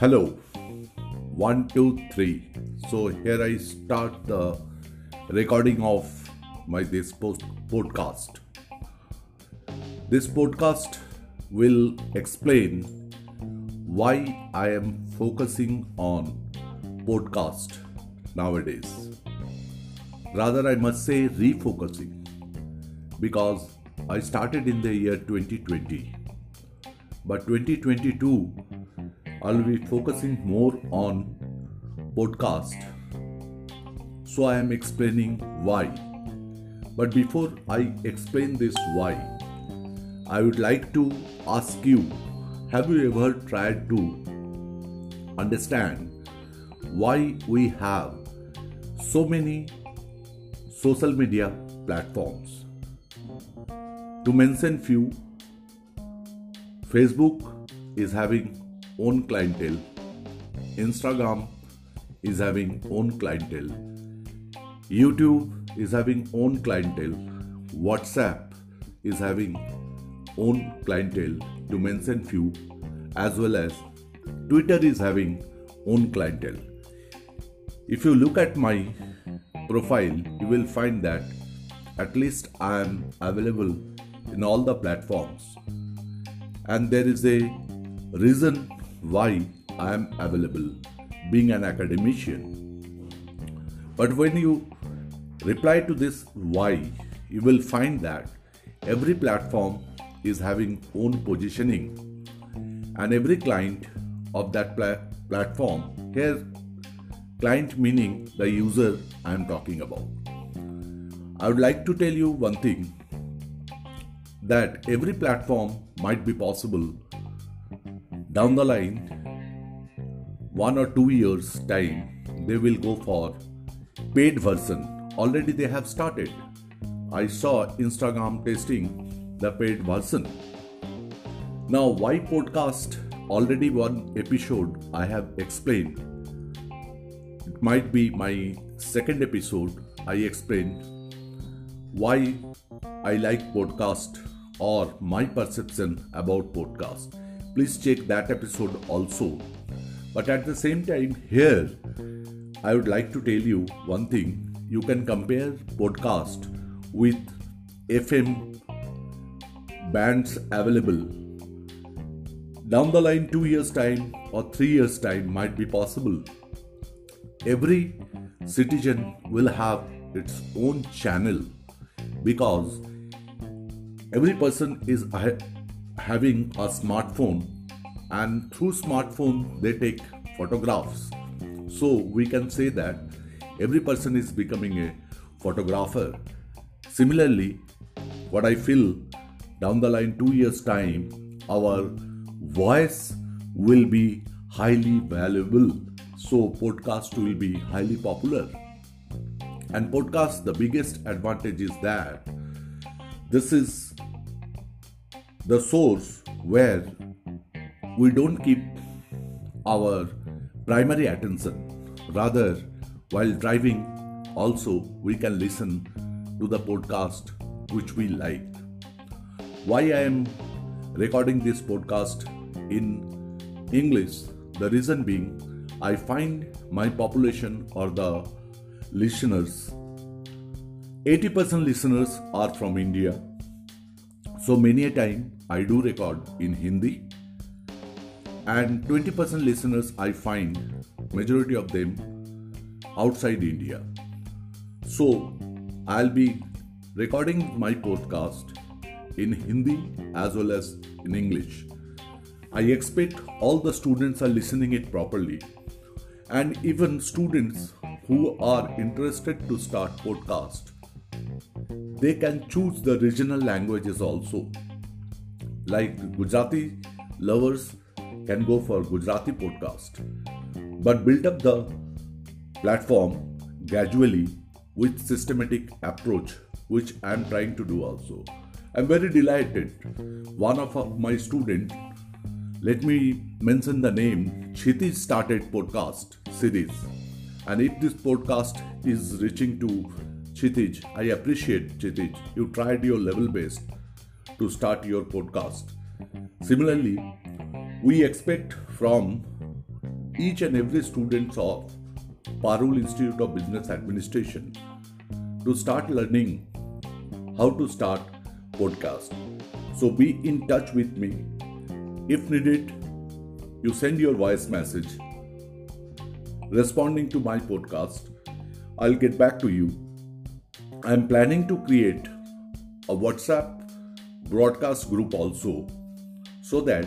Hello, one, two, three. So here I start the recording of my this post podcast. This podcast will explain why I am focusing on podcast nowadays. Rather, I must say refocusing because I started in the year 2020, but 2022 I'll be focusing more on podcast. So I am explaining why. But before I explain this why, I would like to ask you have you ever tried to understand why we have so many social media platforms? To mention few, Facebook is having own clientele. Instagram is having own clientele. Youtube is having own clientele. Whatsapp is having own clientele to mention few as well as twitter is having own clientele. If you look at my profile you will find that at least i am available in all the platforms. And there is a reason why I am available being an academician. But when you reply to this why, you will find that every platform is having own positioning and every client of that pla- platform here client meaning the user I am talking about. I would like to tell you one thing that every platform might be possible down the line one or two years time they will go for paid version. Already they have started. I saw instagram testing the paid version. Now why podcast? Already one episode i have explained. It might be my second episode i explained why i like podcast or my perception about podcast please check that episode also. But at the same time, here I would like to tell you one thing you can compare podcast with FM bands available. Down the line, two years' time or three years' time might be possible. Every citizen will have its own channel because every person is having a smartphone and through smartphone they take photographs. So we can say that every person is becoming a photographer. Similarly what i feel down the line 2 years time our voice will be highly valuable. So podcast will be highly popular. And podcast the biggest advantage is that this is the source where we don't keep our primary attention. Rather, while driving, also we can listen to the podcast which we like. Why I am recording this podcast in English? The reason being, I find my population or the listeners 80% listeners are from India. So many a time I do record in Hindi and 20% listeners I find majority of them outside India. So I'll be recording my podcast in Hindi as well as in English. I expect all the students are listening it properly and even students who are interested to start podcast they can choose the regional languages also like Gujarati lovers can go for Gujarati podcast, but build up the platform gradually with systematic approach, which I am trying to do also. I'm very delighted. One of my student, let me mention the name, Chiti started podcast series. And if this podcast is reaching to Chitij, I appreciate Chitij. You tried your level best to start your podcast. Similarly, we expect from each and every student of Parul Institute of Business Administration to start learning how to start podcast. So be in touch with me. If needed, you send your voice message responding to my podcast. I'll get back to you. I'm planning to create a WhatsApp broadcast group also so that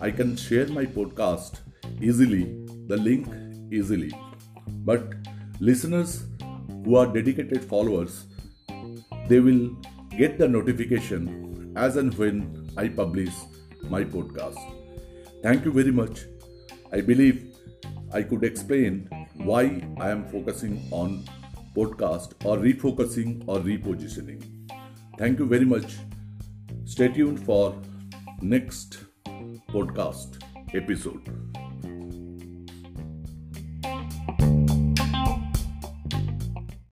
I can share my podcast easily, the link easily. But listeners who are dedicated followers, they will get the notification as and when I publish my podcast. Thank you very much. I believe I could explain why I am focusing on podcast or refocusing or repositioning. Thank you very much. Stay tuned for next podcast episode.